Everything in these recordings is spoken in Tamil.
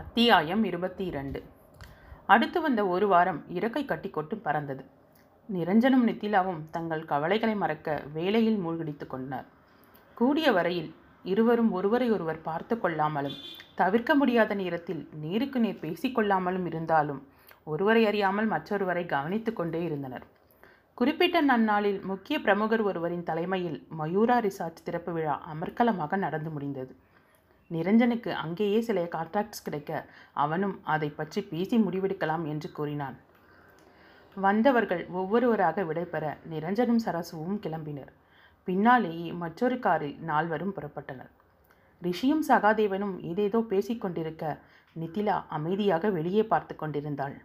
அத்தியாயம் இருபத்தி இரண்டு அடுத்து வந்த ஒரு வாரம் இறக்கை கட்டிக்கொண்டு பறந்தது. நிரஞ்சனும் நித்திலாவும் தங்கள் கவலைகளை மறக்க வேலையில் மூழ்கடித்து கொண்டனர். கூடிய வரையில் இருவரும் ஒருவரை ஒருவர் பார்த்து கொள்ளாமலும் தவிர்க்க முடியாத நேரத்தில் நேருக்கு நேர் பேசிக்கொள்ளாமலும் இருந்தாலும் ஒருவரை அறியாமல் மற்றொருவரை கவனித்து கொண்டே இருந்தனர். குறிப்பிட்ட நன்னாளில் முக்கிய பிரமுகர் ஒருவரின் தலைமையில் மயூரா ரிசார்ட் திறப்பு விழா அமர்க்கலமாக நடந்து முடிந்தது. நிரஞ்சனுக்கு அங்கேயே சில கான்ட்ராக்ட்ஸ் கிடைக்க அவனும் அதை பற்றி பேசி முடிவெடுக்கலாம் என்று கூறினான். வந்தவர்கள் ஒவ்வொருவராக விடைபெற நிரஞ்சனும் சரசுவும் கிளம்பினர். பின்னாலேயே மற்றொரு காரில் நால்வரும் புறப்பட்டனர். ரிஷியும் சகாதேவனும் ஏதேதோ பேசிக்கொண்டிருக்க நிதிலா அமைதியாக வெளியே பார்த்து கொண்டிருந்தாள்.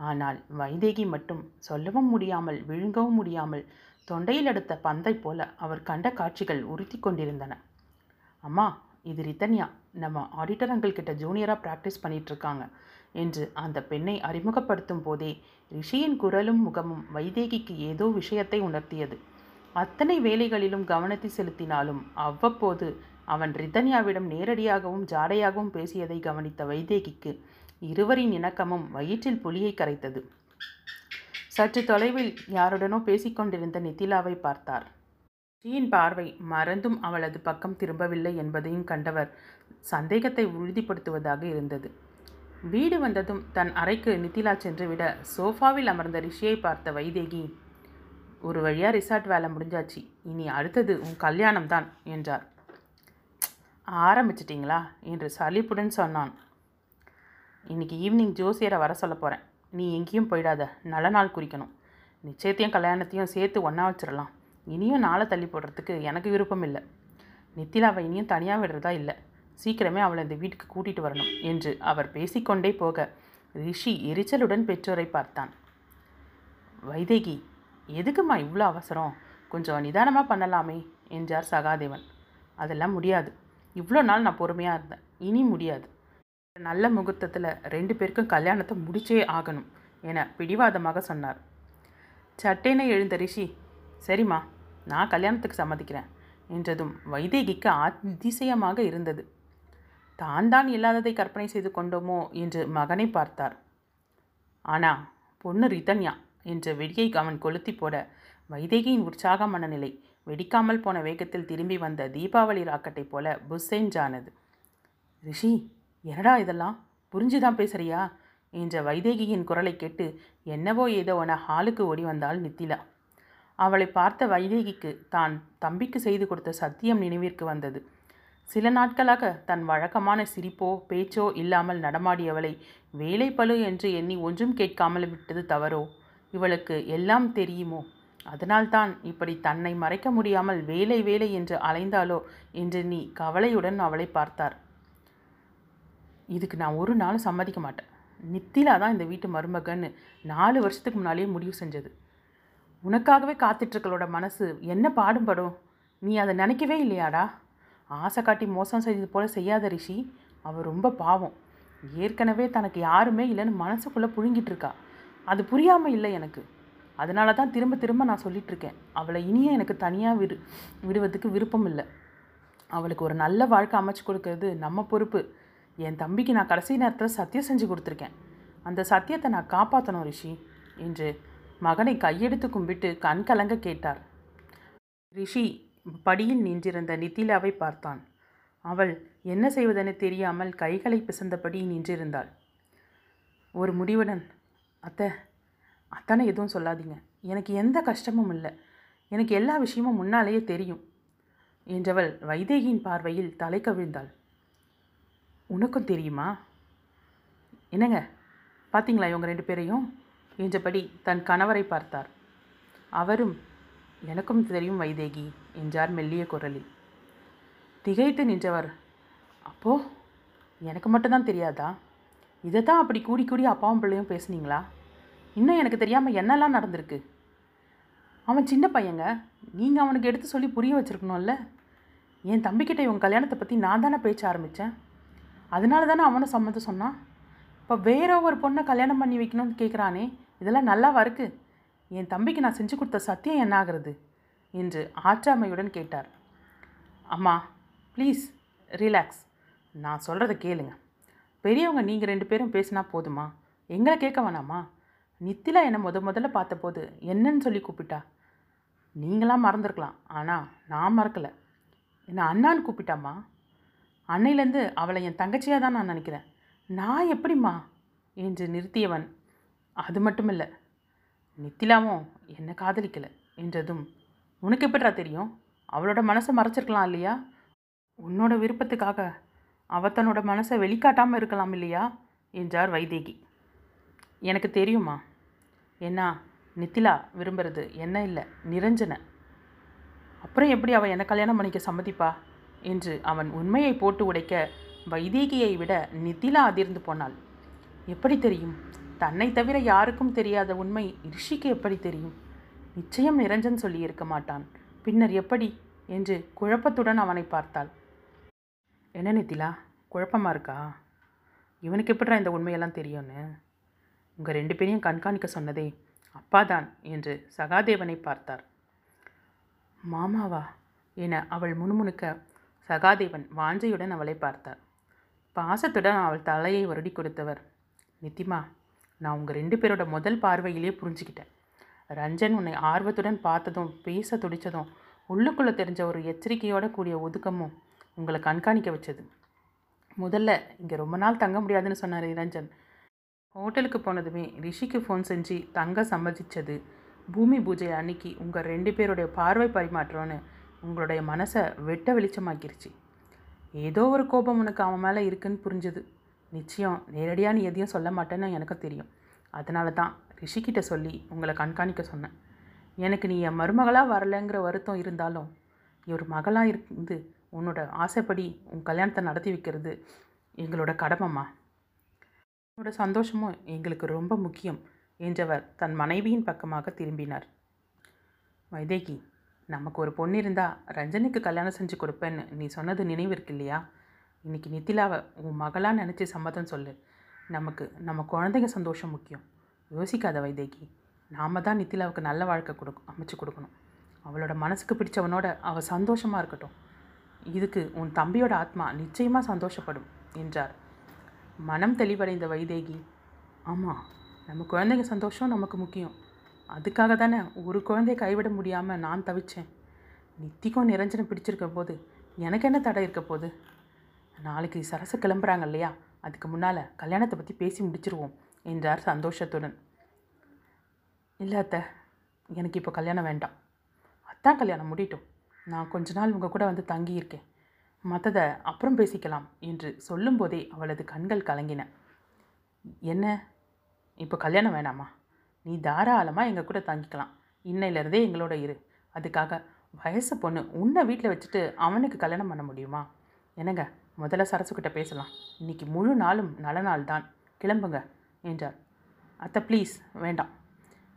ஆனால் வைதேகி மட்டும் சொல்லவும் முடியாமல் விழுங்கவும் முடியாமல் தொண்டையில் அடுத்த பந்தை போல அவர் கண்ட காட்சிகள் உறுத்தி கொண்டிருந்தன. அம்மா இது ரிதன்யா நம்ம ஆடிட்டர் அங்கிள் கிட்ட ஜூனியராக ப்ராக்டிஸ் பண்ணிகிட்ருக்காங்க என்று அந்த பெண்ணை அறிமுகப்படுத்தும் போதே ரிஷியின் குரலும் முகமும் வைதேகிக்கு ஏதோ விஷயத்தை உணர்த்தியது. அத்தனை வேலைகளிலும் கவனத்தை செலுத்தினாலும் அவ்வப்போது அவன் ரிதன்யாவிடம் நேரடியாகவும் ஜாடையாகவும் பேசியதை கவனித்த வைதேகிக்கு இருவரின் இணக்கமும் வயிற்றில் புலியை கரைத்தது. சற்று தொலைவில் யாருடனோ பேசிக்கொண்டிருந்த நித்திலாவை பார்த்தார். ஸ்ரீயின் பார்வை மறந்தும் அவளது பக்கம் திரும்பவில்லை என்பதையும் கண்டவர் சந்தேகத்தை உறுதிப்படுத்துவதாக இருந்தது. வீடு வந்ததும் தன் அறைக்கு நித்திலா சென்றுவிட சோஃபாவில் அமர்ந்த ரிஷியை பார்த்த வைதேகி ஒரு வழியாக ரிசார்ட் வேலை முடிஞ்சாச்சு. இனி அடுத்தது உன் கல்யாணம் தான் என்றார். ஆரம்பிச்சிட்டிங்களா? என்று சலிப்புடன் சொன்னான். இன்னைக்கு ஈவினிங் ஜோசியரை வர சொல்ல போகிறேன் நீ எங்கேயும் போயிடாத. நல்ல நாள் குறிக்கணும். நிச்சயத்தையும் கல்யாணத்தையும் சேர்த்து ஒன்றா வச்சிடலாம். இனியும் நாளை தள்ளி போடுறதுக்கு எனக்கு விருப்பம் இல்லை. நித்திலாவை இனியும் தனியாக விடுறதா இல்லை. சீக்கிரமே அவளை இந்த வீட்டுக்கு கூட்டிகிட்டு வரணும் என்று அவர் பேசிக்கொண்டே போக ரிஷி எரிச்சலுடன் பெற்றோரை பார்த்தான். வைதேகி எதுக்குமா இவ்வளோ அவசரம்? கொஞ்சம் நிதானமாக பண்ணலாமே என்றார் சகாதேவன். அதெல்லாம் முடியாது. இவ்வளோ நாள் நான் பொறுமையாக இருந்தேன். இனி முடியாது. நல்ல முகூர்த்தத்தில் ரெண்டு பேருக்கும் கல்யாணத்தை முடிச்சே ஆகணும் என பிடிவாதமாக சொன்னார். சட்டென எழுந்த ரிஷி சரிம்மா நான் கல்யாணத்துக்கு சம்மதிக்கிறேன் என்றதும் வைதேகிக்கு அதிசயமாக இருந்தது. தான் தான் இல்லாததை கற்பனை செய்து கொண்டோமோ என்று மகனை பார்த்தார். ஆனா பொண்ணு ரிதன்யா என்ற வெடியை அவன் கொளுத்தி போட வைதேகியின் உற்சாக மனநிலை வெடிக்காமல் போன வேகத்தில் திரும்பி வந்த தீபாவளி ராக்கெட்டைப் போல புஸ்ஸெஞ்சானது ரிஷி என்னடா இதெல்லாம்? புரிஞ்சுதான் பேசுறியா? என்ற வைதேகியின் குரலை கேட்டு என்னவோ ஏதோ என ஹாலுக்கு ஓடி வந்தாள் நித்திலா. அவளை பார்த்த வைதேகிக்கு தான் தம்பிக்கு செய்து கொடுத்த சத்தியம் நினைவிற்கு வந்தது. சில நாட்களாக தன் வழக்கமான சிரிப்போ பேச்சோ இல்லாமல் நடமாடியவளை வேலை பளு என்று எண்ணி ஒன்றும் கேட்காமல் விட்டது தவறோ? இவளுக்கு எல்லாம் தெரியுமோ? அதனால்தான் இப்படி தன்னை மறைக்க முடியாமல் வேலை வேலை என்று அலைந்தாளோ என்று நீ கவலையுடன் அவளை பார்த்தார். இதுக்கு நான் ஒரு நாளும் சம்மதிக்க மாட்டேன். நித்திலா தான் இந்த வீட்டு மருமகன்னு நாலு வருஷத்துக்கு முன்னாலேயே முடிவு செஞ்சது. உனக்காகவே காத்துட்ருக்களோட மனசு. என்ன பாடுபடும்? நீ அதை நினைக்கவே இல்லையாடா? ஆசை காட்டி மோசம் செய்தது போல செய்யாத ரிஷி. அவள் ரொம்ப பாவம். ஏற்கனவே தனக்கு யாருமே இல்லைன்னு மனசுக்குள்ளே புழுங்கிட்டு இருக்கா அது புரியாமல் இல்லை எனக்கு. அதனால தான் திரும்ப திரும்ப நான் சொல்லிகிட்ருக்கேன் இருக்கேன் அவளை இனியும் எனக்கு தனியாக விடு விடுவதுக்கு விருப்பம் இல்லை. அவளுக்கு ஒரு நல்ல வாழ்க்கை அமைச்சு கொடுக்கறது நம்ம பொறுப்பு. என் தம்பிக்கு நான் கடைசி நேரத்தில் சத்தியம் செஞ்சு கொடுத்துருக்கேன். அந்த சத்தியத்தை நான் காப்பாற்றணும் ரிஷி. என்று மகனை கையெடுத்து கும்பிட்டு கண் கலங்க கேட்டார். ரிஷி படியில் நின்றிருந்த நித்திலாவை பார்த்தான். அவள் என்ன செய்வதென தெரியாமல் கைகளை பிசந்தபடி நின்றிருந்தாள். ஒரு முடிவுடன் அத்தை அத்தனை எதுவும் சொல்லாதீங்க. எனக்கு எந்த கஷ்டமும் இல்லை. எனக்கு எல்லா விஷயமும் முன்னாலேயே தெரியும். என்றவள் வைதேகியின் பார்வையில் தலை கவிழ்ந்தாள். உனக்கும் தெரியுமா? என்னங்க? பார்த்தீங்களா இவங்க ரெண்டு பேரையும்? என்றபடி தன் கணவரை பார்த்தார். அவரும் எனக்கும் தெரியும் வைதேகி என்றார் மெல்லிய குரலில். திகைத்து நின்றவர் அப்போ எனக்கு மட்டும்தான் தெரியாதா? இதை தான் அப்படி கூடி கூடி அப்பாவும் பிள்ளையும் பேசுனீங்களா? இன்னும் எனக்கு தெரியாமல் என்னெல்லாம் நடந்திருக்கு? அவன் சின்ன பையங்க. நீங்கள் அவனுக்கு எடுத்து சொல்லி புரிய வச்சுருக்கணும்ல. என் தம்பிக்கிட்ட இவன் கல்யாணத்தை பற்றி நான் தானே பேச்ச ஆரம்பித்தேன் அதனால தானே அவனும் சம்மந்தம் சொன்னான்? இப்போ வேற ஒரு பொண்ணை கல்யாணம் பண்ணி வைக்கணும்னு கேட்குறானே இதெல்லாம் நல்லாவா இருக்கு? என் தம்பிக்கு நான் செஞ்சு கொடுத்த சத்தியம் என்ன ஆகிறது என்று ஆற்றாமையுடன் கேட்டார். அம்மா ப்ளீஸ் ரிலாக்ஸ் நான் சொல்கிறத கேளுங்க. பெரியவங்க நீங்கள் ரெண்டு பேரும் பேசினா போதுமா? எங்களை கேட்க வேணாமா? நித்திலா என்னை முத முதல்ல பார்த்தபோது என்னன்னு சொல்லி கூப்பிட்டா. நீங்களாம் மறந்துருக்கலாம் ஆனால் நான் மறக்கலை. என்னை அண்ணான்னு கூப்பிட்டாம்மா. அன்னையிலேருந்து அவளை என் தங்கச்சியாக தான் நான் நினைக்கிறேன். நான் எப்படிம்மா? என்று நிறுத்தியவன் அது மட்டும் இல்லை நித்திலாவும் என்னை காதலிக்கலை என்றதும் உனக்கு எப்படா தெரியும்? அவளோட மனசை மறைச்சிருக்கலாம் இல்லையா? உன்னோட விருப்பத்துக்காக அவ தன்னோட மனசை வெளிக்காட்டாமல் இருக்கலாம் இல்லையா? என்றார் வைதேகி. எனக்கு தெரியுமா என்ன நித்திலா விரும்புறது என்ன இல்லை நிரஞ்சனை. அப்புறம் எப்படி அவள் என்னை கல்யாணம் பண்ணிக்க சம்மதிப்பா? என்று அவன் உண்மையை போட்டு உடைக்க வைதேகியை விட நித்திலா அதிர்ந்து போனாள். எப்படி தெரியும்? தன்னை தவிர யாருக்கும் தெரியாத உண்மை ரிஷிக்கு எப்படி தெரியும்? நிச்சயம் நிரஞ்சன் சொல்லியிருக்க மாட்டான். பின்னர் எப்படி? என்று குழப்பத்துடன் அவனை பார்த்தாள். என்ன நித்திலா குழப்பமாக இருக்கா? இவனுக்கு எப்படிடா இந்த உண்மையெல்லாம் தெரியும்னு? உங்கள் ரெண்டு பேரையும் கண்காணிக்க சொன்னதே அப்பாதான் என்று சகாதேவனை பார்த்தார். மாமாவா? என அவள் முணுமுணுக்க சகாதேவன் வாஞ்சையுடன் அவளை பார்த்தார். பாசத்துடன் அவள் தலையை வருடி கொடுத்தவர் நித்திமா நான் உங்கள் ரெண்டு பேரோட முதல் பார்வையிலே புரிஞ்சுக்கிட்டேன். ரஞ்சன் உன்னை ஆர்வத்துடன் பார்த்ததும் பேச துடித்ததும் உள்ளுக்குள்ளே தெரிஞ்ச ஒரு எச்சரிக்கையோட கூடிய ஒதுக்கமும் உங்களை கண்காணிக்க வச்சது. முதல்ல இங்கே ரொம்ப நாள் தங்க முடியாதுன்னு சொன்னார் ரஞ்சன். ஹோட்டலுக்கு போனதுமே ரிஷிக்கு ஃபோன் செஞ்சு தங்க சம்மதிச்சது. பூமி பூஜை அன்னைக்கு உங்கள் ரெண்டு பேருடைய பார்வை பரிமாற்றம்னு உங்களுடைய மனசை வெட்ட வெளிச்சமாக்கிருச்சு. ஏதோ ஒரு கோபம் உனக்கு அவன் மேலே இருக்குன்னு புரிஞ்சுது. நிச்சயம் நேரடியாக நீ எதையும் சொல்ல மாட்டேன்னு எனக்கு தெரியும். அதனால தான் ரிஷிக்கிட்ட சொல்லி உங்களை கண்காணிக்க சொன்னேன். எனக்கு நீ என் மருமகளாக வரலைங்கிற வருத்தம் இருந்தாலும் ஒரு மகளாக இருந்து உன்னோட ஆசைப்படி உன் கல்யாணத்தை நடத்தி வைக்கிறது எங்களோட கடமைம்மா. உன்னோட சந்தோஷமும் எங்களுக்கு ரொம்ப முக்கியம் என்றவர் தன் மனைவியின் பக்கமாக திரும்பினார். வைதேகி நமக்கு ஒரு பொண்ணு இருந்தால் ரஞ்சனிக்கு கல்யாணம் செஞ்சு கொடுப்பேன்னு நீ சொன்னது நினைவு இருக்கு இல்லையா இன்னைக்கு நித்திலாவை உன் மகளாக நினச்சி சம்மதம் சொல்லு. நமக்கு நம்ம குழந்தைங்க சந்தோஷம் முக்கியம். யோசிக்காத வைதேகி. நாம தான் நித்திலாவுக்கு நல்ல வாழ்க்கை கொடு அமைச்சு கொடுக்கணும். அவளோட மனசுக்கு பிடிச்சவனோட அவள் சந்தோஷமாக இருக்கட்டும். இதுக்கு உன் தம்பியோட ஆத்மா நிச்சயமாக சந்தோஷப்படும் என்றார். மனம் தெளிவடைந்த வைதேகி ஆமாம் நம்ம குழந்தைங்க சந்தோஷம் நமக்கு முக்கியம். அதுக்காக தானே ஒரு குழந்தைய கைவிட முடியாமல் நான் தவிச்சேன். நித்திக்கும் நிரஞ்சனம் பிடிச்சிருக்க போது எனக்கு என்ன தடை இருக்க போகுது நாளைக்கு சரசு கிளம்புறாங்க இல்லையா அதுக்கு முன்னால் கல்யாணத்தை பற்றி பேசி முடிச்சிருவோம் என்றார் சந்தோஷத்துடன். இல்லை அத்தை எனக்கு இப்போ கல்யாணம் வேண்டாம். அத்தான் கல்யாணம் முடியட்டும். நான் கொஞ்ச நாள் உங்கள் கூட வந்து தங்கியிருக்கேன். மற்றதை அப்புறம் பேசிக்கலாம் என்று சொல்லும்போதே அவளது கண்கள் கலங்கின. என்ன? இப்போ கல்யாணம் வேணாமா? நீ தாராளமாக எங்கள் கூட தங்கிக்கலாம். இன்னையிலேருந்தே எங்களோட இரு. அதுக்காக வயசு பொண்ணு உன்னை வீட்டில் வச்சுட்டு அவனுக்கு கல்யாணம் பண்ண முடியுமா? என்னங்க? முதல்ல சரசுக்கிட்ட பேசலாம். இன்னைக்கு முழு நாளும் நல்ல நாள் தான் கிளம்புங்க என்றார். அத்தை ப்ளீஸ் வேண்டாம்.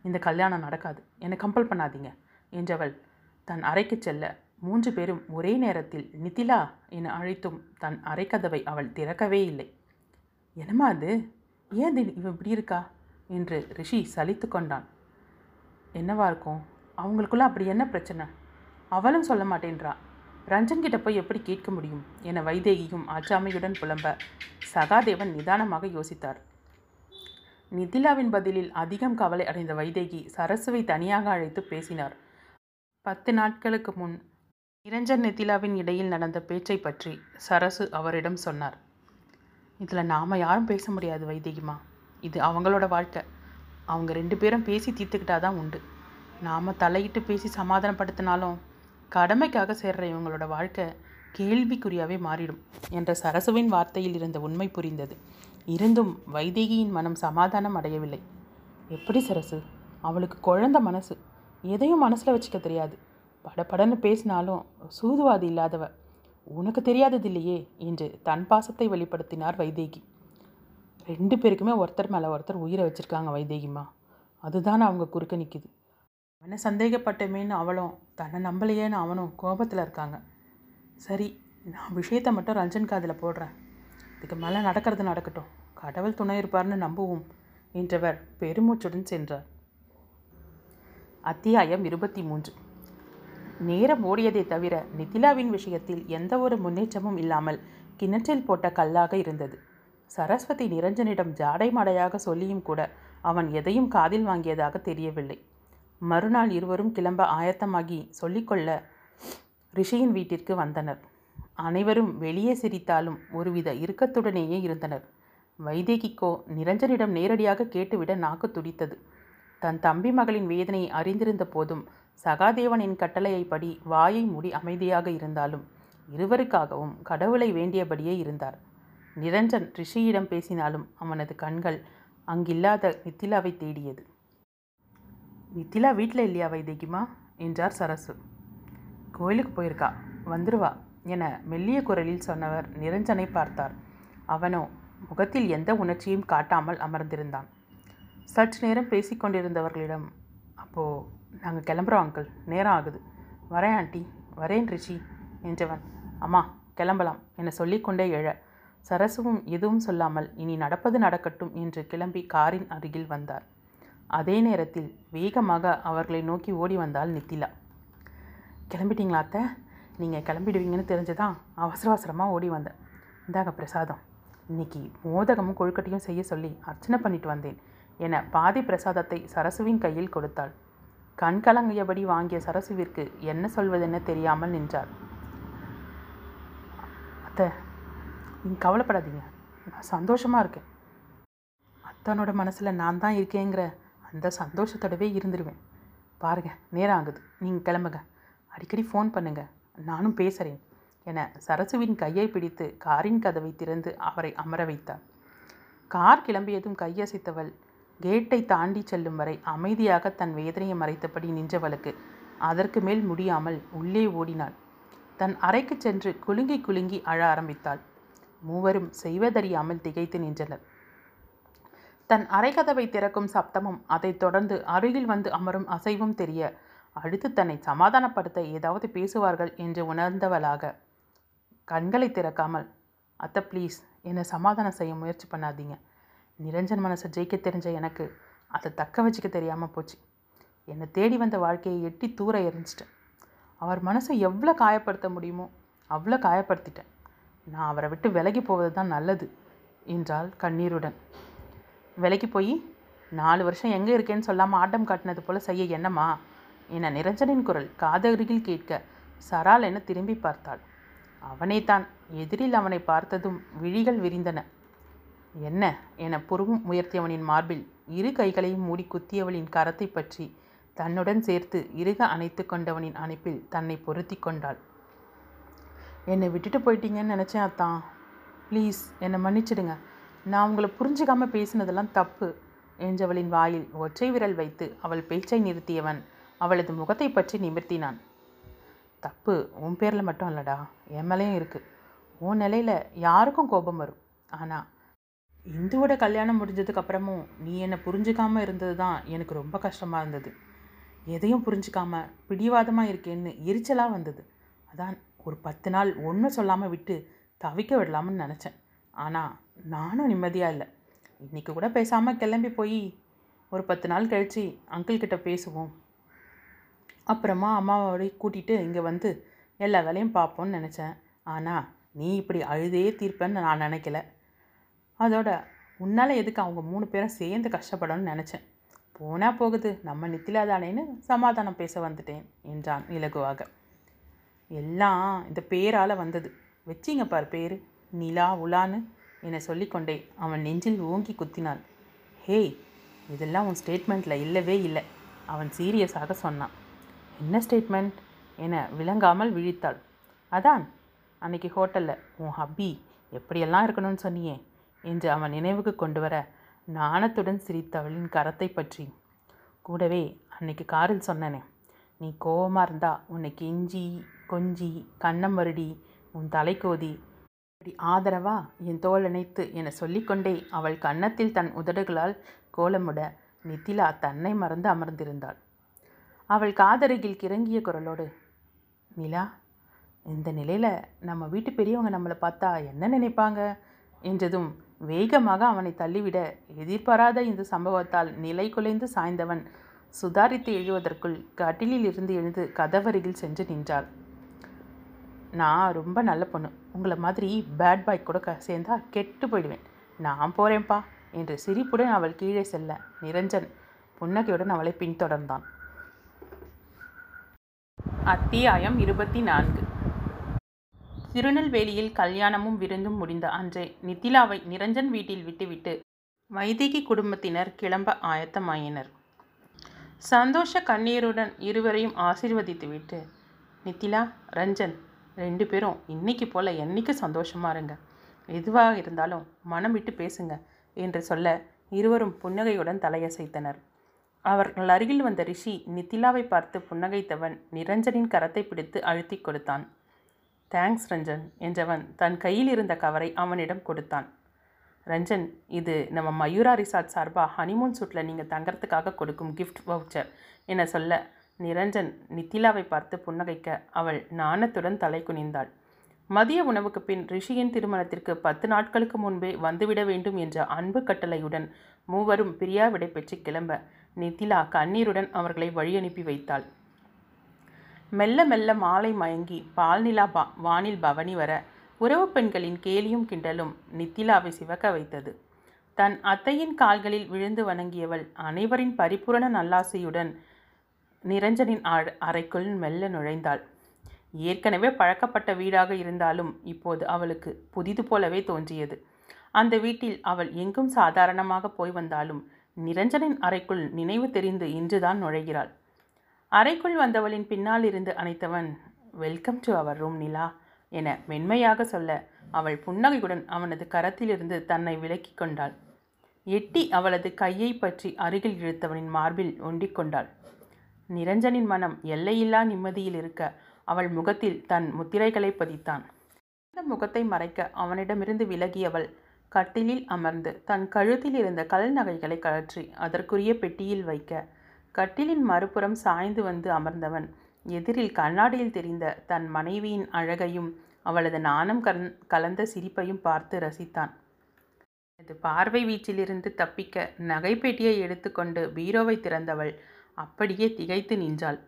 இந்த கல்யாணம் நடக்காது. என்னை கம்பல் பண்ணாதீங்க என்றவள் தன் அறைக்கு செல்ல மூன்று பேரும் ஒரே நேரத்தில் நிதிலா என அழைத்தும் தன் அறைக்கதவை அவள் திறக்கவே இல்லை. என்னம்மா அது? ஏன் திடீர் இவ இப்படி இருக்கா? என்று ரிஷி சலித்து கொண்டான். என்னவா இருக்கும்? அவங்களுக்குள்ள அப்படி என்ன பிரச்சனை? அவளும் சொல்ல மாட்டேன்றா. ரஞ்சன் கிட்ட போய் எப்படி கேட்க முடியும்? என வைதேகியும் ஆச்சாமையுடன் புலம்ப சகாதேவன் நிதானமாக யோசித்தார். நிதிலாவின் பதிலில் அதிகம் கவலை அடைந்த வைதேகி சரசுவை தனியாக அழைத்து பேசினார். பத்து நாட்களுக்கு முன் நிரஞ்சன் நிதிலாவின் இடையில் நடந்த பேச்சை பற்றி சரசு அவரிடம் சொன்னார். இதில் நாம் யாரும் பேச முடியாது வைதேகிமா. இது அவங்களோட வாழ்க்கை. அவங்க ரெண்டு பேரும் பேசி தீர்த்துக்கிட்டாதான் உண்டு. நாம் தலையிட்டு பேசி சமாதானப்படுத்தினாலும் கடமைக்காக சேர்ற இவங்களோட வாழ்க்கை கேள்விக்குறியாவே மாறிடும் என்ற சரசுவின் வார்த்தையில் இருந்த உண்மை புரிந்தது. இருந்தும் வைதேகியின் மனம் சமாதானம் அடையவில்லை. எப்படி சரசு? அவளுக்கு குழந்த மனசு. எதையும் மனசில் வச்சுக்க தெரியாது. படபடன்னு பேசினாலும் சூதுவாதி இல்லாதவ. உனக்கு தெரியாதது இல்லையே என்று தன் பாசத்தை வெளிப்படுத்தினார் வைதேகி. ரெண்டு பேருக்குமே ஒருத்தர் மேலே ஒருத்தர் உயிரை வச்சுருக்காங்க வைதேகிமா அதுதான் அவங்க குறுக்க நிற்கிது அவனை சந்தேகப்பட்டமேன்னு அவளும் தன்னை நம்பலையேன்னு அவனும் கோபத்தில் இருக்காங்க. சரி நான் விஷயத்தை மட்டும் ரஞ்சன் காதில் போடுறேன். இதுக்கு மேலே நடக்கிறது நடக்கட்டும். கடவுள் துணை இருப்பார்னு நம்புவோம் என்றவர் பெருமூச்சுடன் சென்றார். அத்தியாயம் இருபத்தி மூன்று. நேரம் ஓடியதை தவிர நிதிலாவின் விஷயத்தில் எந்த ஒரு முன்னேற்றமும் இல்லாமல் கிணற்றில் போட்ட கல்லாக இருந்தது. சரஸ்வதி நிரஞ்சனிடம் ஜாடை மாடையாக சொல்லியும் கூட அவன் எதையும் காதில் வாங்கியதாக தெரியவில்லை. மறுநாள் இருவரும் கிளம்ப ஆயத்தமாகி சொல்லிக்கொள்ள ரிஷியின் வீட்டிற்கு வந்தனர். அனைவரும் வெளியே சிரித்தாலும் ஒருவித இறுக்கத்துடனேயே இருந்தனர். வைதேகிக்கோ நிரஞ்சனிடம் நேரடியாக கேட்டுவிட நாக்கு துடித்தது. தன் தம்பி மகளின் வேதனையை அறிந்திருந்த போதும் சகாதேவனின் கட்டளையைப்படி வாயை மூடி அமைதியாக இருந்தாலும் இருவருக்காகவும் கடவுளை வேண்டியபடியே இருந்தார். நிரஞ்சன் ரிஷியிடம் பேசினாலும் அவனது கண்கள் அங்கில்லாத மித்திலாவை தேடியது. நித்திலா வீட்டில் இல்லையா வைதேகிமா என்றார் சரசு. கோயிலுக்கு போயிருக்கா? வந்துருவா என மெல்லிய குரலில் சொன்னவர் நிரஞ்சனை பார்த்தார். அவனோ முகத்தில் எந்த உணர்ச்சியும் காட்டாமல் அமர்ந்திருந்தான். சற்று நேரம் பேசிக்கொண்டிருந்தவர்களிடம் அப்போது நாங்கள் கிளம்புறோம் அங்கிள் நேரம் ஆகுது. வரேன் ஆண்டி வரேன் ரிஷி என்றவன். அம்மா கிளம்பலாம் என சொல்லிக்கொண்டே எழ. சரசுவும் எதுவும் சொல்லாமல் இனி நடப்பது நடக்கட்டும் என்று கிளம்பி காரின் அருகில் வந்தார். அதே நேரத்தில் வேகமாக அவர்களை நோக்கி ஓடி வந்தாள் நித்திலா. கிளம்பிட்டீங்களா அத்தை? நீங்கள் கிளம்பிடுவீங்கன்னு தெரிஞ்சுதான் அவசர அவசரமாக ஓடி வந்தேன். இந்தாங்க பிரசாதம். இன்னைக்கு மோதகமும் கொழுக்கட்டையும் செய்ய சொல்லி அர்ச்சனை பண்ணிட்டு வந்தேன் என பாதி பிரசாதத்தை சரசுவின் கையில் கொடுத்தாள். கண் கலங்கியபடி வாங்கிய சரசுவிற்கு என்ன சொல்வதென தெரியாமல் நின்றார் அத்தை நீங்கள் கவலைப்படாதீங்க. நான் சந்தோஷமாக இருக்கேன். அத்தனோட மனசில் நான் தான் இருக்கேங்கிற அந்த சந்தோஷத்தோடவே இருந்துருவேன். பாருங்கள் நேரம் ஆகுது. நீங்கள் கிளம்புங்க. அடிக்கடி ஃபோன் பண்ணுங்க. நானும் பேசுகிறேன் என சரசுவின் கையை பிடித்து காரின் கதவை திறந்து அவரை அமர வைத்தார். கார் கிளம்பியதும் கையசைத்தவள் கேட்டை தாண்டி செல்லும் வரை அமைதியாக தன் வேதனையை மறைத்தபடி நின்றவளுக்கு அதற்கு மேல் முடியாமல் உள்ளே ஓடினாள். தன் அறைக்கு சென்று குலுங்கி குலுங்கி அழ ஆரம்பித்தாள். மூவரும் செய்வதறியாமல் திகைத்து நின்றனர். தன் அறைக்கதவை திறக்கும் சப்தமும் அதைத் தொடர்ந்து அருகில் வந்து அமரும் அசைவும் தெரிய அடுத்து தன்னை சமாதானப்படுத்த ஏதாவது பேசுவார்கள் என்று உணர்ந்தவளாக. கண்களை திறக்காமல் அத்தை ப்ளீஸ் என்னை சமாதானம் செய்ய முயற்சி பண்ணாதீங்க. நிரஞ்சன் மனசை ஜெயிக்க தெரிஞ்ச எனக்கு அதை தக்க வச்சுக்க தெரியாமல் போச்சு. என்னை தேடி வந்த வாழ்க்கையை எட்டி தூர எரிஞ்சிட்டேன் அவர் மனசை எவ்வளோ காயப்படுத்த முடியுமோ அவ்வளோ காயப்படுத்திட்டேன். நான் அவரை விட்டு விலகி போவது தான் நல்லது என்றால் கண்ணீருடன். விலைக்கு போய் நாலு வருஷம் எங்கே இருக்கேன்னு சொல்லாமல் ஆட்டம் காட்டினது போல செய்ய என்னம்மா? என நிரஞ்சனின் குரல் காதருகில் கேட்க சரால் என திரும்பி பார்த்தாள். அவனே தான் எதிரில் அவனை பார்த்ததும் விழிகள் விரிந்தன. என்ன? என புருவம் உயர்த்தியவனின் மார்பில் இரு கைகளையும் மூடி குத்தியவளின் கரத்தை பற்றி தன்னுடன் சேர்த்து இறுக அணைத்து கொண்டவனின் அணைப்பில் தன்னை பொருத்தி கொண்டாள். என்னை விட்டுட்டு போயிட்டீங்கன்னு நினச்சேன் அத்தான் ப்ளீஸ் என்னை மன்னிச்சிடுங்க. நான் உங்களை புரிஞ்சுக்காமல் பேசினதெல்லாம் தப்பு. என்றவளின் வாயில் ஒற்றை விரல் வைத்து அவள் பேச்சை நிறுத்தியவன் அவளது முகத்தை பற்றி நிமிர்த்தினான். தப்பு உன் பேரில் மட்டும் இல்லைடா என் மேலேயும் இருக்குது உன் நிலையில் யாருக்கும் கோபம் வரும். ஆனால் இந்துவோட கல்யாணம் முடிஞ்சதுக்கு அப்புறமும் நீ என்னை புரிஞ்சுக்காமல் இருந்தது தான் எனக்கு ரொம்ப கஷ்டமாக இருந்தது. எதையும் புரிஞ்சுக்காமல் பிடிவாதமாக இருக்கேன்னு எரிச்சலாக வந்தது. அதான் ஒரு பத்து நாள் ஒன்றும் சொல்லாமல் விட்டு தவிக்க விடலாம்னு நினச்சேன். ஆனால் நானும் நிம்மதியாக இல்லை. இன்றைக்கி கூட பேசாமல் கிளம்பி போய் ஒரு பத்து நாள் கழித்து அங்கிள் கிட்ட பேசுவோம். அப்புறமா அம்மாவோட கூட்டிகிட்டு இங்கே வந்து எல்லா வேலையும் பார்ப்போன்னு நினச்சேன். ஆனால் நீ இப்படி அழுதே தீர்ப்பேன்னு நான் நினைக்கல. அதோட உன்னால் எதுக்கு அவங்க மூணு பேரும் சேர்ந்து கஷ்டப்படணும்னு நினச்சேன். போனால் போகுது நம்ம நித்திலா தானேன்னு சமாதானம் பேச வந்துட்டேன் என்றான் இலகுவாக. எல்லாம் இந்த பேரால் வந்தது. வச்சிங்க பார் பேர் நிலா உலான்னு. என சொல்லிக்கொண்டே அவன் நெஞ்சில் ஓங்கி குத்தினான் ஹேய் இதெல்லாம் உன் ஸ்டேட்மெண்ட்டில் இல்லவே இல்லை அவன் சீரியஸாக சொன்னான். என்ன ஸ்டேட்மெண்ட் என விளங்காமல் விழித்தாள். அதான் அன்னைக்கு ஹோட்டலில் உன் ஹப்பி எப்படியெல்லாம் இருக்கணும்னு சொன்னியே என்று அவன் நினைவுக்கு கொண்டு வர நாணத்துடன் சிரித்தவளின் கரத்தை பற்றி. கூடவே அன்னைக்கு காரில் சொன்னனே நீ கோபமாக இருந்தா உன்னை கெஞ்சி கொஞ்சி கண்ணம் வருடி உன் தலைக்கோதி அப்படி ஆதரவா? என் தோல் அணைத்து என சொல்லிக்கொண்டே அவள் கன்னத்தில் தன் உதடுகளால் கோலமுட நித்திலா தன்னை மறந்து அமர்ந்திருந்தாள். அவள் காதருகில் கிறங்கிய குரலோடு நிலா இந்த நிலையில் நம்ம வீட்டு பெரியவங்க நம்மளை பார்த்தா என்ன நினைப்பாங்க? என்றதும் வேகமாக அவனை தள்ளிவிட எதிர்பாராத இந்த சம்பவத்தால் நிலை குலைந்து சாய்ந்தவன் சுதாரித்து எழுவதற்குள் கட்டிலில் இருந்து எழுந்து கதவருகில் சென்று நின்றாள். நான் ரொம்ப நல்ல பொண்ணு. உங்களை மாதிரி பேட் பாய் கூட க சேர்ந்தா கெட்டு போயிடுவேன். நான் போகிறேன்ப்பா என்று சிரிப்புடன் அவள் கீழே செல்ல. நிரஞ்சன் புன்னகையுடன் அவளை பின்தொடர்ந்தான். அத்தியாயம் இருபத்தி நான்கு திருநெல்வேலியில் கல்யாணமும் விருந்தும் முடிந்த அன்றே நித்திலாவை நிரஞ்சன் வீட்டில் விட்டுவிட்டு வைதிகி குடும்பத்தினர் கிளம்ப ஆயத்தமாயினர். சந்தோஷ கண்ணீருடன் இருவரையும் ஆசீர்வதித்துவிட்டு நித்திலா ரஞ்சன் ரெண்டு பேரும் இன்னைக்கு போல் என்றைக்கும் சந்தோஷமா இருங்க. எதுவாக இருந்தாலும் மனம் விட்டு பேசுங்க என்று சொல்ல இருவரும் புன்னகையுடன் தலையசைத்தனர். அவர்கள் அருகில் வந்த ரிஷி நித்திலாவை பார்த்து புன்னகைத்தவன் நிரஞ்சனின் கரத்தை பிடித்து அழுத்தி கொடுத்தான். தேங்க்ஸ் ரஞ்சன் என்றவன் தன் கையில் இருந்த கவரை அவனிடம் கொடுத்தான். ரஞ்சன் இது நம்ம மயூரா ரிசார்ட் சார்பாக ஹனிமூன் சூட்டில் நீங்கள் தங்கறதுக்காக கொடுக்கும் கிஃப்ட் வவுச்சர் என சொல்ல நிரஞ்சன் நித்திலாவை பார்த்து புன்னகைக்க அவள் நாணத்துடன் தலை குனிந்தாள். மதிய உணவுக்கு பின் ரிஷியின் திருமணத்திற்கு பத்து நாட்களுக்கு முன்பே வந்துவிட வேண்டும் என்ற அன்பு கட்டளையுடன் மூவரும் பிரியா விடை பெற்று கிளம்ப நித்திலா கண்ணீருடன் அவர்களை வழியனுப்பி வைத்தாள். மெல்ல மெல்ல மாலை மயங்கி பால்நிலா பா வானில் பவனி வர உறவு பெண்களின் கேலியும் கிண்டலும் நித்திலாவை சிவக்க வைத்தது. தன் அத்தையின் கால்களில் விழுந்து வணங்கியவள் அனைவரின் பரிபூரண நல்லாசையுடன் நிரஞ்சனின் அ- அறைக்குள் மெல்ல நுழைந்தாள். ஏற்கனவே பழக்கப்பட்ட வீடாக இருந்தாலும் இப்போது அவளுக்கு புதிது போலவே தோன்றியது. அந்த வீட்டில் அவள் எங்கும் சாதாரணமாக போய் வந்தாலும் நிரஞ்சனின் அறைக்குள் நினைவு தெரிந்து இன்றுதான் நுழைகிறாள். அறைக்குள் வந்தவளின் பின்னால் இருந்து அணைத்தவன் welcome to our room Nila என மென்மையாக சொல்ல அவள் புன்னகையுடன் அவனது கரத்திலிருந்து தன்னை விலக்கிக் கொண்டாள். எட்டி அவளது கையை பற்றி அருகில் இழுத்தவனின் மார்பில் ஒண்டிக் கொண்டாள். நிரஞ்சனின் மனம் எல்லையில்லா நிம்மதியில் இருக்க அவள் முகத்தில் தன் முத்திரைகளை பதித்தான். அந்த முகத்தை மறைக்க அவனிடமிருந்து விலகியவள் கட்டிலில் அமர்ந்து தன் கழுத்தில் இருந்த கல் நகைகளை கழற்றி அதற்குரிய பெட்டியில் வைக்க கட்டிலின் மறுபுறம் சாய்ந்து வந்து அமர்ந்தவன் எதிரில் கண்ணாடியில் தெரிந்த தன் மனைவியின் அழகையும் அவளது நாணம் கலந் கலந்த சிரிப்பையும் பார்த்து ரசித்தான். அது பார்வை வீச்சிலிருந்து தப்பிக்க நகைப்பெட்டியை எடுத்துக்கொண்டு பீரோவை திறந்தவள் அப்படியே திகைத்து நின்றாள்.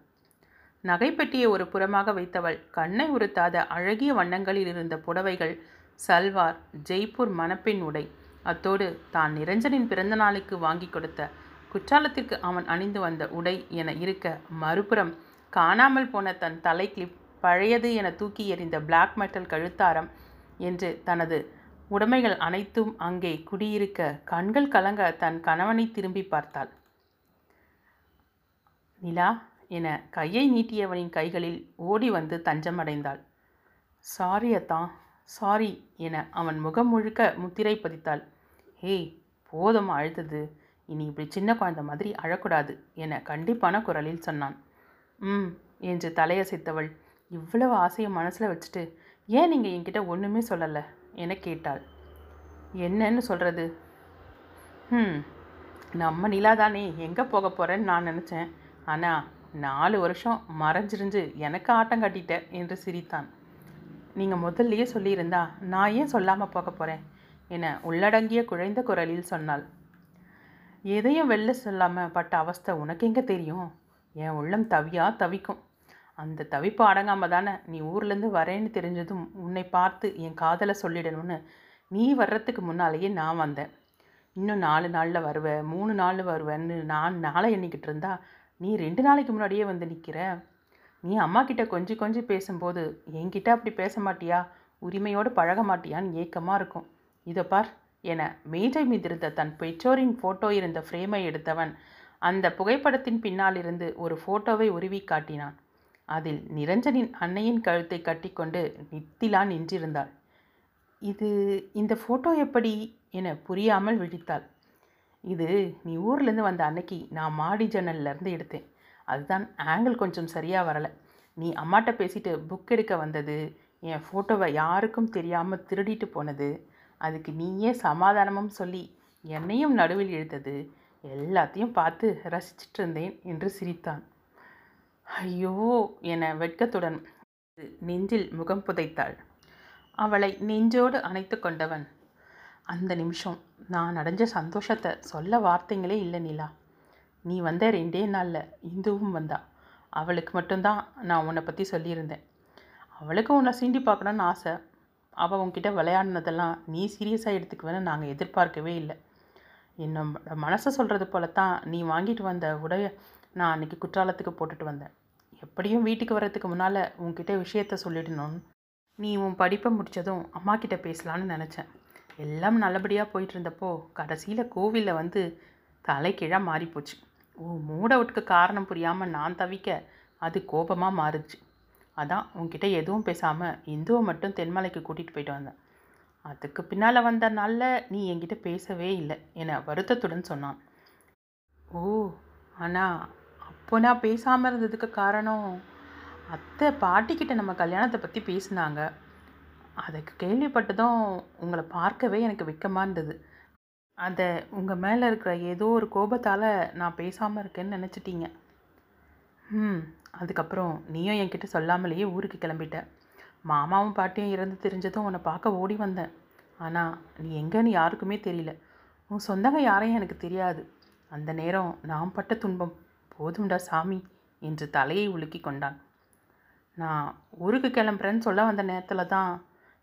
நகைப்பெட்டியை ஒரு புறமாக வைத்தவள் கண்ணை உறுத்தாத அழகிய வண்ணங்களில் இருந்த புடவைகள் சல்வார் ஜெய்ப்பூர் மணப்பெண் உடை அத்தோடு தான் நிரஞ்சனின் பிறந்த நாளுக்கு வாங்கி கொடுத்த குற்றாலத்திற்கு அவன் அணிந்து வந்த உடை என இருக்க மறுபுறம் காணாமல் போன தன் தலை கிளிப் பழையது என தூக்கி எறிந்த பிளாக் மெட்டல் கழுத்தாரம் என்று தனது உடைமைகள் அனைத்தும் அங்கே குடியிருக்க கண்கள் கலங்க தன் கணவனை திரும்பி பார்த்தாள். நிலா என கையை நீட்டியவனின் கைகளில் ஓடி வந்து தஞ்சமடைந்தாள். சாரி அத்தா சாரி என அவன் முகம் முழுக்க முத்திரை பதித்தாள். ஹேய் போதும் அழுதது இனி இப்படி சின்ன குழந்தை மாதிரி அழக்கூடாது என கண்டிப்பான குரலில் சொன்னான். ம் என்று தலையசைத்தவள் இவ்வளவு ஆசையை மனசில் வச்சுட்டு ஏன் நீங்கள் என்கிட்ட ஒன்றுமே சொல்லலை? என கேட்டாள். என்னன்னு சொல்கிறது ம் நம்ம நிலா தானே. எங்கே போக போகிறேன்னு நான் நினச்சேன். ஆனால் நாலு வருஷம் மறைஞ்சிருந்து எனக்கு ஆட்டம் காட்டிட்ட என்று சிரித்தான். நீங்கள் முதல்லயே சொல்லியிருந்தா நான் ஏன் சொல்லாமல் போக போகிறேன் என உள்ளடங்கிய குழைந்த குரலில் சொன்னாள். எதையும் வெளில சொல்லாமல் பட்ட அவஸ்தை உனக்கு எங்கே தெரியும்? என் உள்ளம் தவியா தவிக்கும். அந்த தவிப்பு அடங்காமல் தானே நீ ஊர்லேருந்து வரேன்னு தெரிஞ்சதும் உன்னை பார்த்து என் காதலை சொல்லிடணும்னு நீ வர்றதுக்கு முன்னாலேயே நான் வந்தேன். இன்னும் நாலு நாளில் வருவேன் மூணு நாளில் வருவேன்னு நான் நாளை எண்ணிக்கிட்டு இருந்தா நீ ரெண்டு நாளைக்கு முன்னாடியே வந்து நிற்கிற நீ அம்மா கிட்ட கொஞ்சம் கொஞ்சி பேசும்போது என்கிட்ட அப்படி பேச மாட்டியா? உரிமையோடு பழக மாட்டியான்னு ஏக்கமாக இருக்கும். இதோ பார் என மேஜை மீது இருந்த தன் பெற்றோரின் ஃபோட்டோ இருந்த ஃப்ரேமை எடுத்தவன் அந்த புகைப்படத்தின் பின்னால் இருந்து ஒரு ஃபோட்டோவை உருவி காட்டினான். அதில் நிரஞ்சனின் அன்னையின் கழுத்தை கட்டிக்கொண்டு நித்திலா நின்றிருந்தாள். இது இந்த ஃபோட்டோ எப்படி? என புரியாமல் விழித்தாள். இது நீ ஊர்லேருந்து வந்த அன்னைக்கு நான் மாடி ஜன்னல்ல இருந்து எடுத்தேன். அதுதான் ஆங்கிள் கொஞ்சம் சரியாக வரலை. நீ அம்மாட்ட பேசிட்டு புக் எடுக்க வந்தது என் ஃபோட்டோவை யாருக்கும் தெரியாமல் திருடிட்டு போனது அதுக்கு நீயே சமாதானமும் சொல்லி என்னையும் நடுவில் இழுத்தது எல்லாத்தையும் பார்த்து ரசிச்சிட்டு இருந்தேன் என்று சிரித்தான். ஐயோ என வெட்கத்துடன் நெஞ்சில் முகம் புதைத்தாள். அவளை நெஞ்சோடு அணைத்து கொண்டவன் அந்த நிமிஷம் நான் அடைஞ்ச சந்தோஷத்தை சொல்ல வார்த்தைங்களே இல்லை நிலா. நீ வந்த ரெண்டே நாளில் இந்துவும் வந்தா. அவளுக்கு மட்டும்தான் நான் உன்னை பற்றி சொல்லியிருந்தேன். அவளுக்கு உன்னை சீண்டி பார்க்கணுன்னு ஆசை. அவள் உன்கிட்ட விளையாடினதெல்லாம் நீ சீரியஸாக எடுத்துக்குவேன்னு நாங்கள் எதிர்பார்க்கவே இல்லை. என்னோட மனசை சொல்கிறது போல தான் நீ வாங்கிட்டு வந்த உடைய நான் அன்றைக்கி குற்றாலத்துக்கு போட்டுட்டு வந்தேன். எப்படியும் வீட்டுக்கு வர்றதுக்கு முன்னால் உன்கிட்ட விஷயத்த சொல்லிடணும்னு. நீ உன் படிப்பை முடித்ததும் அம்மா கிட்ட பேசலான்னு நினச்சேன். எல்லாம் நல்லபடியாக போயிட்டு இருந்தப்போ கடைசியில் கோவிலில் வந்து தலைகீழாக மாறிப்போச்சு. ஓ மூட் அவுட்டுக்கு காரணம் புரியாமல் நான் தவிக்க அது கோபமாக மாறுச்சு. அதான் உன்கிட்ட எதுவும் பேசாமல் இந்துவை மட்டும் தென்மலைக்கு கூட்டிகிட்டு போயிட்டு வந்தேன். அதுக்கு பின்னால் வந்த நாளில் நீ என்கிட்ட பேசவே இல்லை என வருத்தத்துடன் சொன்னான். ஓ ஆனால் அப்போ நான் பேசாமல் இருந்ததுக்கு காரணம் அத்தை பாட்டிக்கிட்ட நம்ம கல்யாணத்தை பற்றி பேசினாங்க. அதுக்கு கேள்விப்பட்டதும் உங்களை பார்க்கவே எனக்கு வெக்கமாக இருந்தது. அதை உங்கள் மேலே இருக்கிற ஏதோ ஒரு கோபத்தால் நான் பேசாமல் இருக்கேன்னு நினச்சிட்டீங்க. ம் அதுக்கப்புறம் நீயும் என்கிட்ட சொல்லாமலேயே ஊருக்கு கிளம்பிட்ட. மாமாவும் பாட்டியும் இறந்து தெரிஞ்சதும் உன்னை பார்க்க ஓடி வந்தேன். ஆனால் நீ எங்கேன்னு யாருக்குமே தெரியல. உன் சொந்தங்க யாரையும் எனக்கு தெரியாது. அந்த நேரம் நான் பட்ட துன்பம். போதும்டா சாமி என்று தலையை உலுக்கி கொண்டான். நான் ஊருக்கு கிளம்புறேன்னு சொல்ல வந்த நேரத்தில் தான்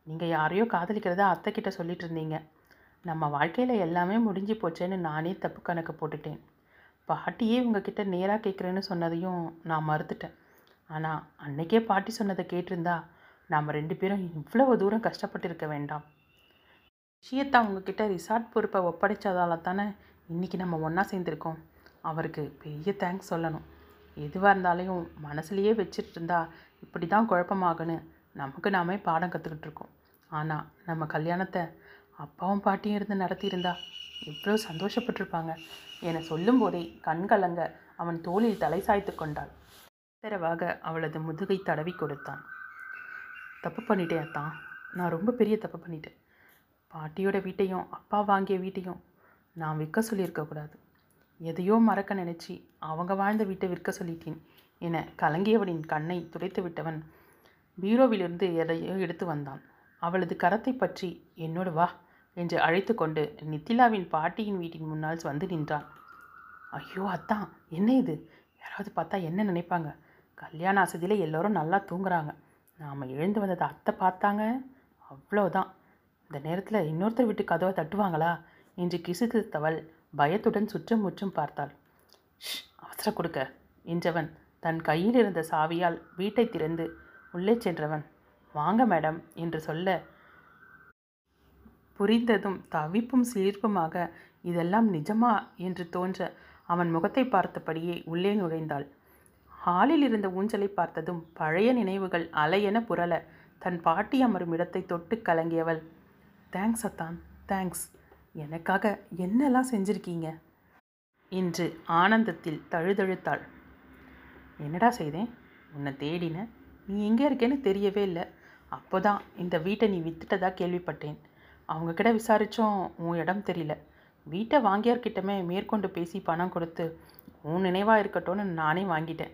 நீங்கள் யாரையோ காதலிக்கிறத அத்தை கிட்ட சொல்லிட்டு இருந்தீங்க. நம்ம வாழ்க்கையில் எல்லாமே முடிஞ்சு போச்சேன்னு நானே தப்பு கணக்கு போட்டுட்டேன். பாட்டியே உங்ககிட்ட நேராக கேட்குறேன்னு சொன்னதையும் நான் மறுத்துட்டேன். ஆனால் அன்னைக்கே பாட்டி சொன்னதை கேட்டிருந்தா நாம் ரெண்டு பேரும் இவ்வளவு தூரம் கஷ்டப்பட்டு இருக்க வேண்டாம். விஷயத்தை அவங்கக்கிட்ட ரிசார்ட் பொறுப்பை ஒப்படைச்சதால தானே இன்றைக்கி நம்ம ஒன்றா சேர்ந்துருக்கோம். அவருக்கு பெரிய தேங்க்ஸ் சொல்லணும். எதுவாக இருந்தாலையும் மனசுலையே வச்சுட்டு இருந்தா இப்படி தான் குழப்பமாகுன்னு நமக்கு நாமே பாடம் கற்றுக்கிட்டு இருக்கோம். ஆனால் நம்ம கல்யாணத்தை அப்பாவும் பாட்டியும் இருந்து நடத்தியிருந்தா எவ்வளோ சந்தோஷப்பட்டிருப்பாங்க. என சொல்லும்போதே கண்கலங்க அவன் தோளில் தலை சாய்த்து கொண்டாள். உத்தரவாக அவளது முதுகை தடவி கொடுத்தான். தப்பு பண்ணிட்டேன் அத்தான் நான் ரொம்ப பெரிய தப்பு பண்ணிட்டேன். பாட்டியோட வீட்டையும் அப்பா வாங்கிய வீட்டையும் நான் விற்க சொல்லியிருக்கக்கூடாது எதையோ மறக்க நினச்சி அவங்க வாழ்ந்த வீட்டை விற்க சொல்லிட்டேன் என கலங்கியவனின் கண்ணை துடைத்து விட்டவன் பீரோவிலிருந்து எதையோ எடுத்து வந்தான். அவளது கரத்தை பற்றி என்னோடு வா என்று அழைத்து கொண்டு நித்திலாவின் பாட்டியின் வீட்டின் முன்னால் வந்து நின்றான். ஐயோ அத்தான். என்ன இது? யாராவது பார்த்தா என்ன நினைப்பாங்க? கல்யாண ஆசதியில் எல்லோரும் நல்லா தூங்குறாங்க. நாம் எழுந்து வந்ததை அத்தை பார்த்தாங்க? அவ்வளோதான். இந்த நேரத்தில் இன்னொருத்தர் வீட்டு கதவை தட்டுவாங்களா? என்று கிசுகிசுத்தவள் பயத்துடன் சுற்றும் முற்றும் பார்த்தாள். ஷ் அவசர கொடுக்க என்றவன் தன் கையில் இருந்த சாவியால் வீட்டை திறந்து உள்ளே சென்றவன். வாங்க மேடம் என்று சொல்ல புரிந்ததும் தவிப்பும் சிலிர்ப்புமாக இதெல்லாம் நிஜமா? என்று தோன்ற அவன் முகத்தை பார்த்தபடியே உள்ளே நுழைந்தாள். ஹாலில் இருந்த ஊஞ்சலை பார்த்ததும் பழைய நினைவுகள் அலையென புரள தன் பாட்டி அமரும் இடத்தை தொட்டு கலங்கியவள். தேங்க்ஸ் அத்தான் தேங்க்ஸ். எனக்காக என்னெல்லாம் செஞ்சிருக்கீங்க? என்று ஆனந்தத்தில் தழுதழுத்தாள். என்னடா செய்தேன் உன்னை தேடினேன் நீ எங்கே இருக்கேன்னு தெரியவே இல்லை. அப்போ தான் இந்த வீட்டை நீ வித்துட்டதாக கேள்விப்பட்டேன். அவங்கக்கிட்ட விசாரித்தோம் உன் இடம் தெரியல. வீட்டை வாங்கியார்கிட்டமே மேற்கொண்டு பேசி பணம் கொடுத்து உன் நினைவாக இருக்கட்டும்னு நானே வாங்கிட்டேன்.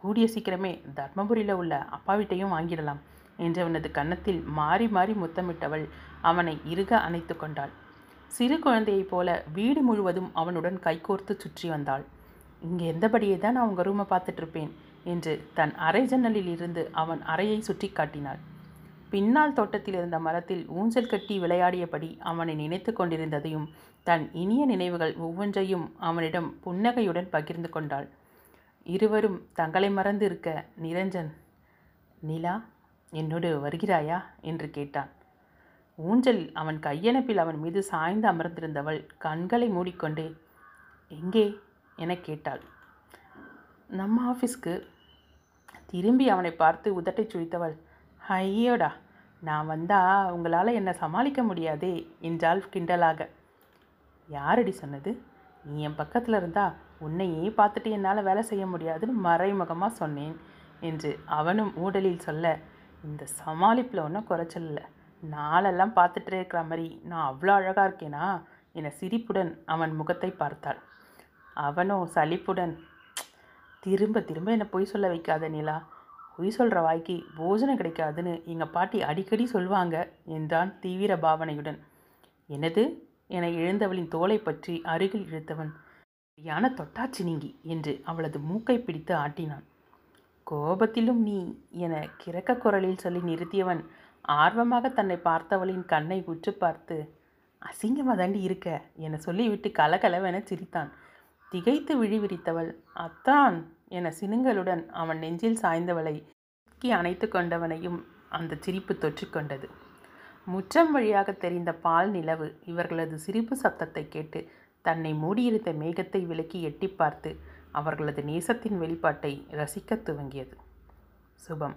கூடிய சீக்கிரமே தர்மபுரியில் உள்ள அப்பா வீட்டையும் வாங்கிடலாம் என்றவனது கன்னத்தில் மாறி மாறி முத்தமிட்டவள் அவனை இறுக அணைத்து கொண்டாள். சிறு குழந்தையைப் போல வீடு முழுவதும் அவனுடன் கைகோர்த்து சுற்றி வந்தாள். இங்கே எந்தபடியே தான் நான் உங்கள் ரூமை பார்த்துட்ருப்பேன் என்று தன் அறை ஜன்னலில் இருந்து அவன் அறையை சுட்டி காட்டினாள். பின்னால் தோட்டத்தில் இருந்த மரத்தில் ஊஞ்சல் கட்டி விளையாடியபடி அவனை நினைத்து கொண்டிருந்ததையும் தன் இனிய நினைவுகள் ஒவ்வொன்றையும் அவனிடம் புன்னகையுடன் பகிர்ந்து கொண்டாள். இருவரும் தங்களை மறந்து இருக்க நிரஞ்சன் நிலா என்னோடு வருகிறாயா? என்று கேட்டான். ஊஞ்சல் அவன் கையணப்பில் அவன் மீது சாய்ந்து அமர்ந்திருந்தவள் கண்களை மூடிக்கொண்டே எங்கே? என கேட்டாள். நம்ம ஆஃபீஸ்க்கு. திரும்பி அவனை பார்த்து உதட்டை சுழித்தவள் ஐயோடா நான் வந்தால் உங்களால் என்னை சமாளிக்க முடியாதே என்றாள் கிண்டலாக. யாரடி சொன்னது? நீ என் பக்கத்தில் இருந்தா உன்னையே பார்த்துட்டு என்னால் வேலை செய்ய முடியாதுன்னு மறைமுகமாக சொன்னேன் என்று அவனும் ஊடலில் சொல்ல இந்த சமாளிப்பில் ஒன்றும் குறைச்சல நாளெல்லாம் பார்த்துட்டே இருக்கிற மாதிரி நான் அவ்வளோ அழகாக இருக்கேனா? என சிரிப்புடன் அவன் முகத்தை பார்த்தாள். அவனோ சலிப்புடன் திரும்ப திரும்ப என்னை பொய் சொல்ல வைக்காத நிலா. பொய் சொல்கிற வாய்க்கு போஜனம் கிடைக்காதுன்னு எங்கள் பாட்டி அடிக்கடி சொல்வாங்க என்றான் தீவிர பாவனையுடன். எனது என எழுந்தவளின் தோலை பற்றி அருகில் இழுத்தவன். யான தொட்டாச்சி நீங்கி என்று அவளது மூக்கை பிடித்து ஆட்டினான். கோபத்திலும் நீ என கிறக்க குரலில் சொல்லி நிறுத்தியவன் ஆர்வமாக தன்னை பார்த்தவளின் கண்ணை உற்று பார்த்து அசிங்கமாக தாண்டி இருக்க என சொல்லிவிட்டு கலகலவென சிரித்தான். திகைத்து விழி விரித்தவள் அத்தான் என சினுங்களுடன் அவன் நெஞ்சில் சாய்ந்தவளை தூக்கி அணைத்து கொண்டவனையும் அந்த சிரிப்பு தொற்றிக்கொண்டது முற்றம் வழியாக தெரிந்த பால் நிலவு இவர்களது சிரிப்பு சத்தத்தை கேட்டு தன்னை மூடியிருந்த மேகத்தை விலக்கி எட்டி பார்த்து அவர்களது நேசத்தின் வெளிப்பாட்டை ரசிக்கத் துவங்கியது. சுபம்.